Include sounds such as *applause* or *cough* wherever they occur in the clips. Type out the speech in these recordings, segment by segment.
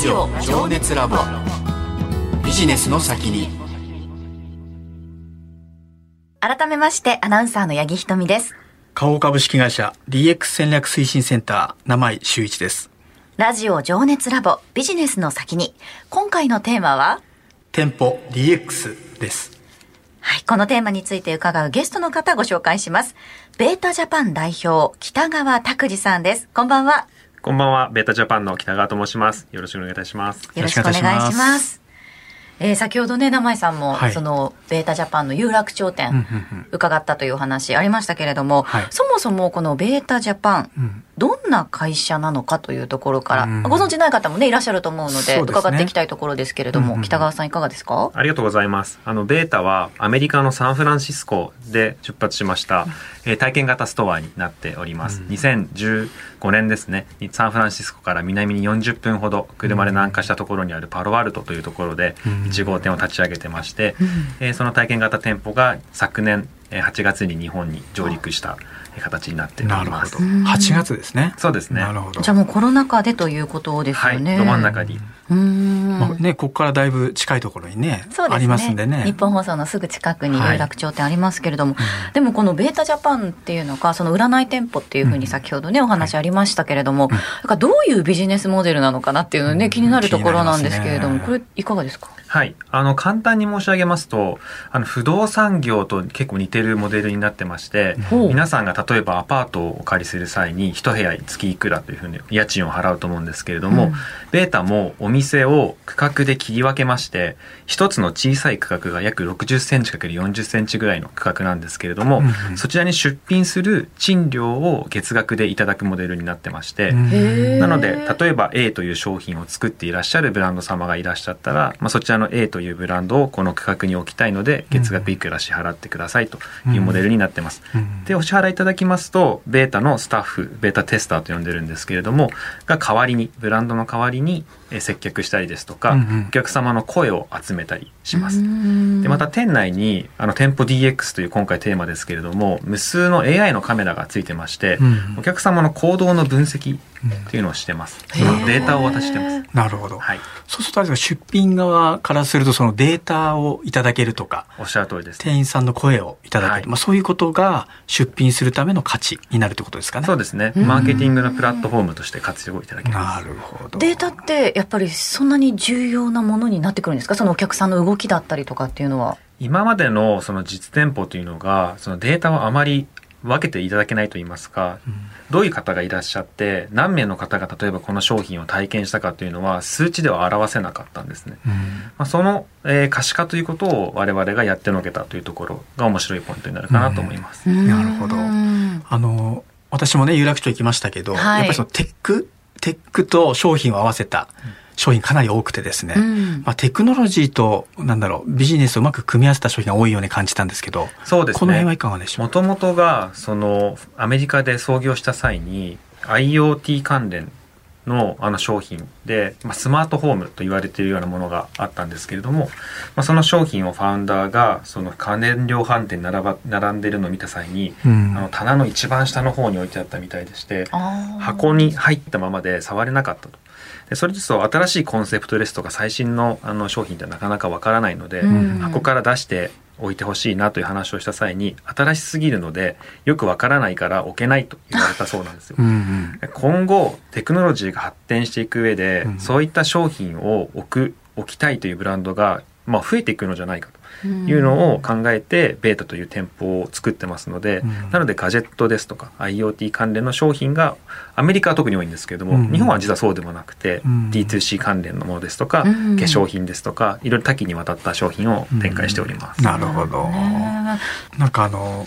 ジオ情熱ラボ。ビジネスの先に。改めましてアナウンサーの八木ひとみです。花王株式会社 DX 戦略推進センター名井修一です。ラジオ情熱ラボビジネスの先に。今回のテーマは？店舗 DX です。はい、このテーマについて伺うゲストの方ご紹介します。ベータジャパン代表、北川拓司さんです。こんばんは。こんばんは、ベータジャパンの北川と申します。よろしくお願いいたします。よろしくお願いします。えー、先ほどね、名前さんも、はい、その、ベータジャパンの有楽町店、伺ったというお話ありましたけれども、はい、そもそもこのベータジャパン、うんどんな会社なのかというところから、うん、ご存知ない方もねいらっしゃると思うので、ね、伺っていきたいところですけれども、うんうん、北川さんいかがですか？ありがとうございます。あのベータはアメリカのサンフランシスコで出発しました、えー、体験型ストアになっております、うん、2015年ですね。サンフランシスコから南に40分ほど車で南下したところにあるパロアルトというところで1号店を立ち上げてまして、うん、えー、その体験型店舗が昨年8月に日本に上陸した形になっております。8月ですね。そうですね。なるほど。じゃあもうコロナ禍でということですよね。はい、ど真ん中に。まあ、ね、ここからだいぶ近いところにね、ね。ありますんでね。日本放送のすぐ近くに有楽町店ありますけれども、はい、でもこのベータジャパンっていうのが、その占い店舗っていうふうに先ほどね、お話ありましたけれども、はい、どういうビジネスモデルなのかなっていうのね、気になるところなんですけれども、これいかがですか？はい。あの、簡単に申し上げますと、あの、不動産業と結構似てるモデルになってまして、皆さんが例えばアパートをお借りする際に、一部屋月いくらというふうに家賃を払うと思うんですけれども、うん、ベータもお店を区画で切り分けまして、一つの小さい区画が約60センチ ×40 センチぐらいの区画なんですけれども、うん、そちらに出品する賃料を月額でいただくモデルになってまして、なので、例えば A という商品を作っていらっしゃるブランド様がいらっしゃったら、まあ、そちらの A というブランドをこの区画に置きたいので月額いくら支払ってくださいというモデルになってます。でお支払いいただきますとベータのスタッフベータテスターと呼んでるんですけれどもが代わりにブランドの代わりに接客したりですとか、お客様の声を集めたりします。でまた店内にあの店舗 DX という今回テーマですけれども無数の AI のカメラがついてまして、お客様の行動の分析っていうのをしてます。そのデータを渡してます。なるほど。はい。そうすると出品側からするとそのデータをいただけるとか、おっしゃる通りです。店員さんの声をいただける。はい、まあそういうことが出品するための価値になるってことですかね。そうですね。マーケティングのプラットフォームとして活用いただけます。なるほど。データってやっぱりそんなに重要なものになってくるんですか？そのお客さんの動きだったりとかっていうのは。今までのその実店舗というのが、そのデータをあまり分けていただけないと言いますか、うん、どういう方がいらっしゃって何名の方が例えばこの商品を体験したかというのは数値では表せなかったんですね、うん、まあ、その、えー、可視化ということを我々がやってのけたというところが面白いポイントになるかなと思います、うん、なるほど。あの私もね有楽町行きましたけど、はい、やっぱりそのテックテックと商品を合わせた、商品かなり多くてですね、うん、まあ、テクノロジーと、なんだろう、ビジネスをうまく組み合わせた商品が多いように感じたんですけど、そうですね。この辺はいかがでしょう？もともとが、その、アメリカで創業した際に、IoT 関連のあの商品で、まあ、スマートフォームと言われているようなものがあったんですけれども、まあ、その商品をファウンダーがその家電量販店に並ば並んでるのを見た際に、うん、あの棚の一番下の方に置いてあったみたいでして箱に入ったままで触れなかったと。でそれですと新しいコンセプトですとか最新のあの商品ってなかなかわからないので、うん、箱から出して置いてほしいなという話をした際に新しすぎるのでよくわからないから置けないと言われたそうなんですよ。うんうん、今後テクノロジーが発展していく上で、うん、そういった商品を置く置きたいというブランドが、まあ、増えていくのじゃないかと。いうのを考えてベータという店舗を作ってますので、なのでガジェットですとか IoT 関連の商品がアメリカは特に多いんですけれども、日本は実はそうでもなくて、D2C 関連のものですとか、化粧品ですとかいろいろ多岐にわたった商品を展開しております。なるほど。なんかあの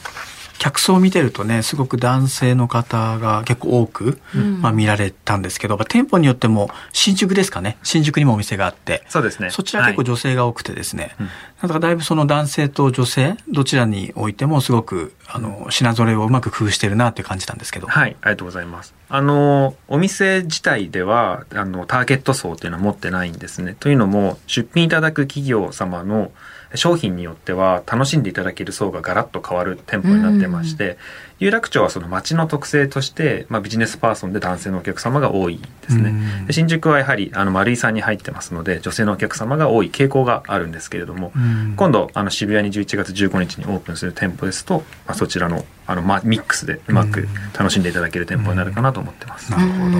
客層を見てるとねすごく男性の方が結構多く、うん、まあ、見られたんですけど、まあ、店舗によっても新宿ですかね。新宿にもお店があってそうですね。そちら結構女性が多くてですね、はい、だからだいぶその男性と女性どちらにおいてもすごくあの品揃えをうまく工夫してるなって感じなんですけど。はい。ありがとうございます。あのお店自体ではあのターゲット層っていうのは持ってないんですね。というのも出品いただく企業様の商品によっては楽しんでいただける層がガラッと変わる店舗になってまして、有楽町はその街の特性として、まあ、ビジネスパーソンで男性のお客様が多いですね。で新宿はやはりあの丸井さんに入ってますので女性のお客様が多い傾向があるんですけれども、今度あの渋谷に11月15日にオープンする店舗ですと、まあ、そちらのあの、まあ、ミックスでうまく楽しんでいただける店舗になるかなと思ってます。なるほど。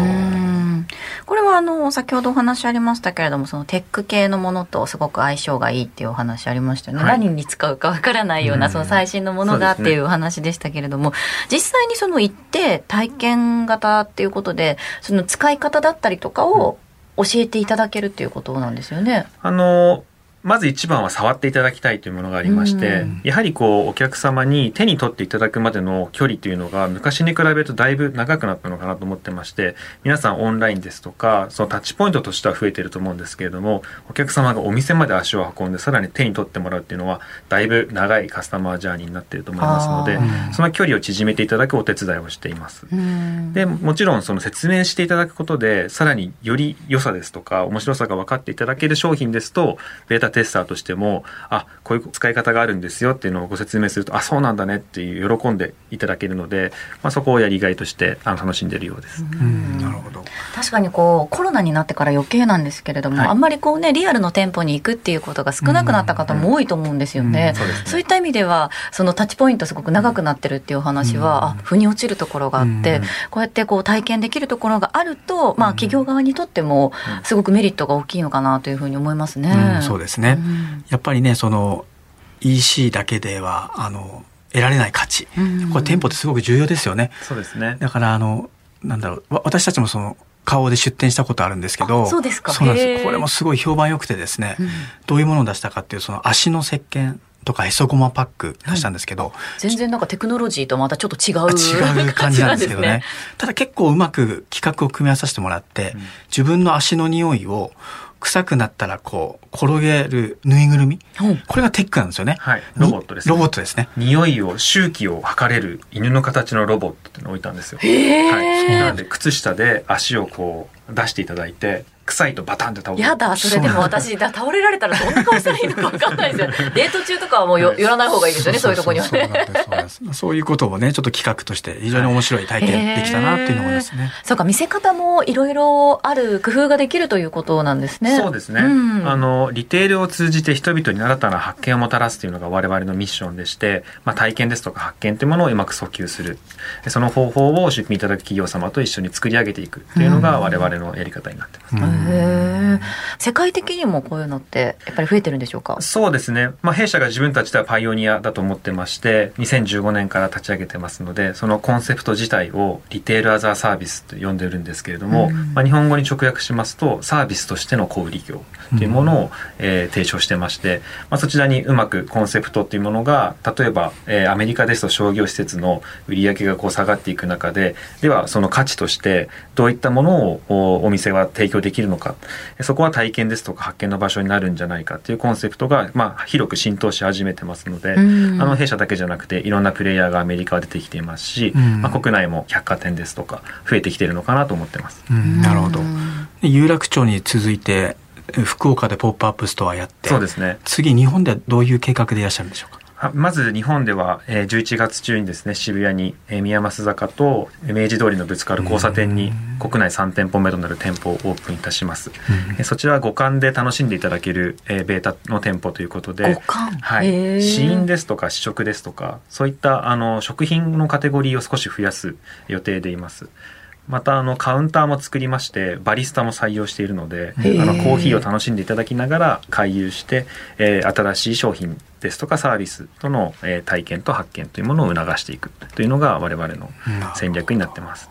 これはあの先ほどお話ありましたけれどもそのテック系のものとすごく相性がいいっていうお話ありましたよね、はい、何に使うかわからないようなその最新のものがっていうお話でしたけれども、ね、実際にその行って体験型っていうことでその使い方だったりとかを教えていただけるっていうことなんですよね。あのまず一番は触っていただきたいというものがありまして、やはりこうお客様に手に取っていただくまでの距離というのが昔に比べるとだいぶ長くなったのかなと思ってまして、皆さんオンラインですとか、そのタッチポイントとしては増えてると思うんですけれども、お客様がお店まで足を運んでさらに手に取ってもらうっていうのは、だいぶ長いカスタマージャーニーになっていると思いますので、その距離を縮めていただくお手伝いをしています。で、もちろんその説明していただくことで、さらにより良さですとか、面白さが分かっていただける商品ですと、ベータテスターとしても、あ、こういう使い方があるんですよっていうのをご説明すると、あ、そうなんだねっていう喜んでいただけるので、まあ、そこをやりがいとしてあの楽しんでいるようです。なるほど。確かにこうコロナになってから余計なんですけれども、はい、あんまりこうねリアルの店舗に行くっていうことが少なくなった方も多いと思うんですよね。そういった意味ではそのタッチポイントすごく長くなってるっていう話は、あ腑に落ちるところがあって、こうやってこう体験できるところがあると、まあ企業側にとってもすごくメリットが大きいのかなというふうに思いますね。そうですね。やっぱりねその EC だけではあの得られない価値、これ店舗ってすごく重要ですよね。そうですね。だからあのなんだろう私たちもその顔で出店したことあるんですけど、そうですか。そうなんです。これもすごい評判良くてですね、うん、どういうものを出したかっていうその足の石鹸とかへそごまパック出したんですけど、はい、全然なんかテクノロジーとまたちょっと違う違う感じなんですけどね。ね、ただ結構うまく企画を組み合わさせてもらって、うん、自分の足の匂いを臭くなったらこう転げるぬいぐるみ、うん、これがテックなんですよね。はい、ロボットです、ね、ロボットですね。匂いを周期を測れる犬の形のロボットってのを置いたんですよ。はい。なので靴下で足をこう出していただいて臭いとバタンって倒れる。やだ、それでも私、だ倒れられたらどんな顔したらいいのか分かんないですよ。デート中とかはもうよ寄らない方がいいですよね、そういうとこにはね。そういうことをね、ちょっと企画として非常に面白い体験できたなっていうの思いますね。*laughs* そうか、見せ方もいろいろある工夫ができるということなんですね。そうですね。うん、あの、リテールを通じて人々に新たな発見をもたらすというのが我々のミッションでして、まあ、体験ですとか発見というものをうまく訴求する。その方法を出品いただく企業様と一緒に作り上げていくというのが我々のやり方になってます。うん世界的にもこういうのってやっぱり増えてるんでしょうか？そうですね、まあ、弊社が自分たちではパイオニアだと思ってまして2015年から立ち上げてますのでそのコンセプト自体をリテールアザーサービスと呼んでるんですけれども、うん、まあ、日本語に直訳しますとサービスとしての小売業というものを、うん、えー、提唱してまして、まあ、そちらにうまくコンセプトっていうものが例えば、えー、アメリカですと商業施設の売り上げがこう下がっていく中でではその価値としてどういったものをお店は提供できるのか。そこは体験ですとか発見の場所になるんじゃないかっていうコンセプトが、まあ、広く浸透し始めてますので、あの弊社だけじゃなくていろんなプレイヤーがアメリカは出てきていますし、まあ、国内も百貨店ですとか増えてきてるのかなと思ってます。なるほど。有楽町に続いて福岡でポップアップストアやってそうですね。次日本ではどういう計画でいらっしゃるんでしょうか？まず日本では、えー、11月中にですね渋谷に、えー、宮益坂と明治通りのぶつかる交差点に国内3店舗目となる店舗をオープンいたします、えー、そちらは五感で楽しんでいただける、えー、ベータの店舗ということで五感。はい。試飲ですとか試食ですとかそういったあの食品のカテゴリーを少し増やす予定でいますまたあのカウンターも作りましてバリスタも採用しているのであのコーヒーを楽しんでいただきながら回遊して、えー、新しい商品ですとかサービスとの、えー、体験と発見というものを促していくというのが我々の戦略になってます。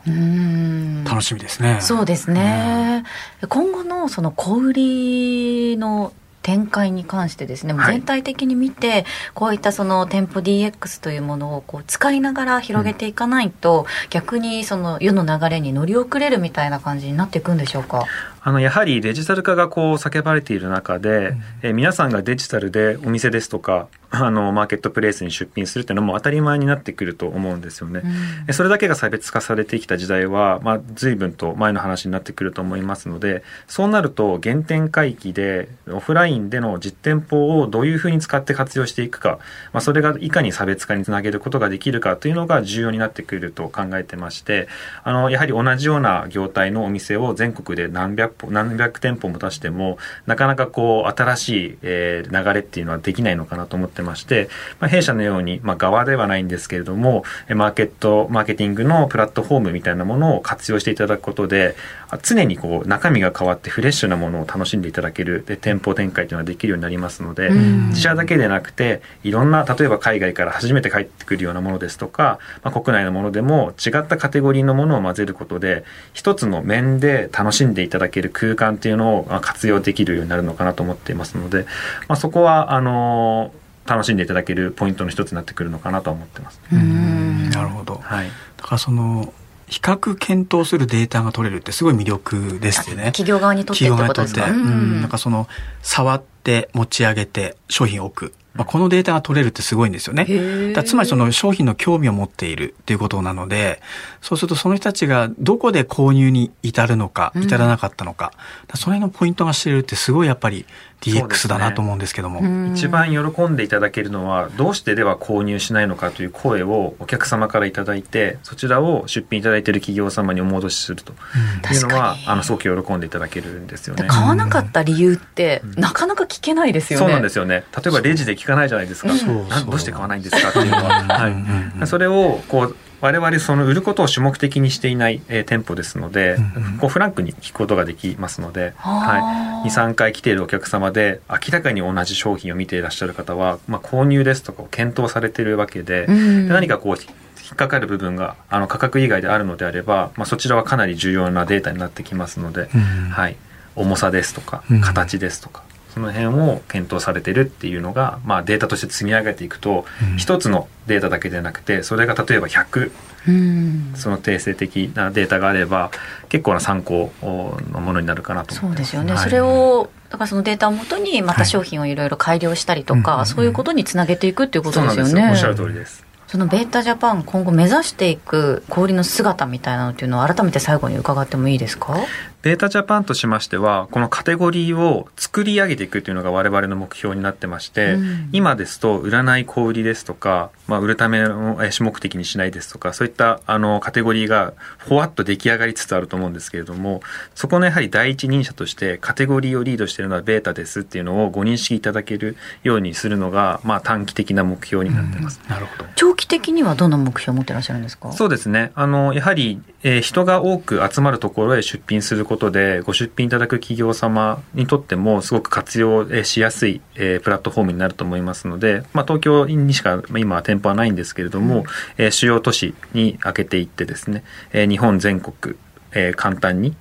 楽しみですね。そうですね。今後のその小売りの展開に関してですね、全体的に見て、こういったその店舗 DX というものをこう使いながら広げていかないと、うん、逆にその世の流れに乗り遅れるみたいな感じになっていくんでしょうか？あのやはりデジタル化がこう叫ばれている中で、うん、え皆さんがデジタルでお店ですとか *laughs* あのマーケットプレイスに出品するっていうのも当たり前になってくると思うんですよね。うん、それだけが差別化されてきた時代は、まあ、随分と前の話になってくると思いますのでそうなると原点回帰でオフラインでの実店舗をどういうふうに使って活用していくか、まあ、それがいかに差別化につなげることができるかというのが重要になってくると考えてましてあのやはり同じような業態のお店を全国で何百何百店舗も出してもなかなかこう新しい、えー、流れっていうのはできないのかなと思ってまして、まあ、弊社のように、まあ、側ではないんですけれどもマーケットマーケティングのプラットフォームみたいなものを活用していただくことで常にこう中身が変わってフレッシュなものを楽しんでいただけるで店舗展開というのはできるようになりますので自社だけでなくていろんな例えば海外から初めて帰ってくるようなものですとか、まあ、国内のものでも違ったカテゴリーのものを混ぜることで一つの面で楽しんでいただける空間っていうのを活用できるようになるのかなと思っていますので、まあ、そこはあの楽しんでいただけるポイントの一つになってくるのかなと思ってます。なるほど。はい。だからその比較検討するデータが取れるってすごい魅力ですよね。企業側にとってってことですか？うん、なんかその触って持ち上げて商品を置く。まあ、このデータが取れるってすごいんですよね。だつまりその商品の興味を持っているっていうことなので、そうするとその人たちがどこで購入に至るのか、至らなかったのか、うん、その辺のポイントが知れるってすごいやっぱり DX だなと思うんですけども、ね、一番喜んでいただけるのはどうしてでは購入しないのかという声をお客様から頂いてそちらを出品いただいている企業様にお戻しすると。いうのは、うん、あのすごく喜んでいただけるんですよね。買わなかった理由って、なかなか聞けないですよね。そうなんですよね。例えばレジで聞かないじゃないですか。どうして買わないんですかっていうのは、はい、それをこう我々その売ることを主目的にしていない、えー、店舗ですので、うんこうフランクに聞くことができますので、はい、23回来ているお客様で明らかに同じ商品を見ていらっしゃる方は、まあ、購入ですとかを検討されているわけで、うん、何かこう引っかかる部分があの価格以外であるのであれば、まあ、そちらはかなり重要なデータになってきますので、うん、はい、重さですとか形ですとか、その辺を検討されてるっていうのが、まあ、データとして積み上げていくと、一、うん、つのデータだけでなくてそれが例えば100、うん、その定性的なデータがあれば結構な参考のものになるかなとそうですよね、はい、それをだからそのデータをもとにまた商品をいろいろ改良したりとか、はい、そういうことにつなげていくっていうことですよね。おっしゃる通りです。そのベータジャパン今後目指していく小売の姿みたいなのっていうのを改めて最後に伺ってもいいですか？ベータジャパンとしましては、このカテゴリーを作り上げていくというのが我々の目標になってまして、うん、今ですと、売らない小売りですとか、まあ、売るための主目的にしないですとか、そういったあのカテゴリーがほわっと出来上がりつつあると思うんですけれども、そこのやはり第一人者としてカテゴリーをリードしているのはベータですっていうのをご認識いただけるようにするのが、まあ、短期的な目標になってます。うん、なるほど。長期的にはどんな目標を持ってらっしゃるんですか？そうですね。あの、やはり、えー、人が多く集まるところへ出品することで、ご出品いただく企業様にとってもすごく活用しやすい、えー、プラットフォームになると思いますので、まあ、東京にしか今は店舗はないんですけれども、うん、えー、主要都市に開けていってですね、えー、日本全国えー、簡単に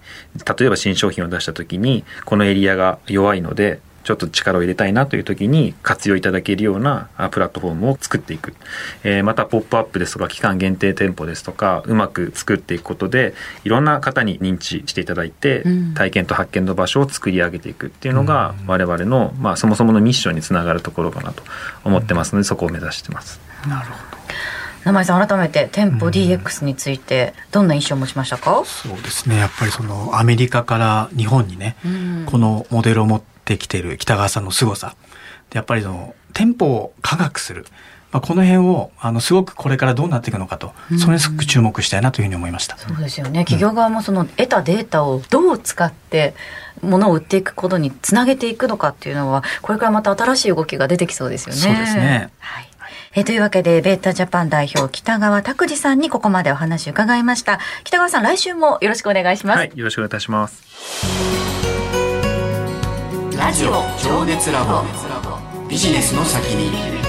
例えば新商品を出した時にこのエリアが弱いのでちょっと力を入れたいなという時に活用いただけるようなプラットフォームを作っていく。えー、また、ポップアップですとか、期間限定店舗ですとか、うまく作っていくことで、いろんな方に認知していただいて、体験と発見の場所を作り上げていくっていうのが、我々の、まあ、そもそものミッションにつながるところかなと思ってますので、そこを目指してます。なるほど。名前さん改めて店舗 DX についてどんな印象を持ちましたか、そうですねやっぱりそのアメリカから日本にね、このモデルを持ってきてる北川さんの凄さやっぱりその店舗を科学するまあ、この辺をあのすごくこれからどうなっていくのかと、それにすごく注目したいなというふうに思いました。そうですよね。企業側もその得たデータをどう使って物を売っていくことにつなげていくのかっていうのは、これからまた新しい動きが出てきそうですよね。そうですね。はい。えというわけで、ベータジャパン代表、北川拓司さんにここまでお話を伺いました。北川さん、来週もよろしくお願いします。はい、よろしくお願いいたします。ラジオ情熱ラボ。ビジネスの先に。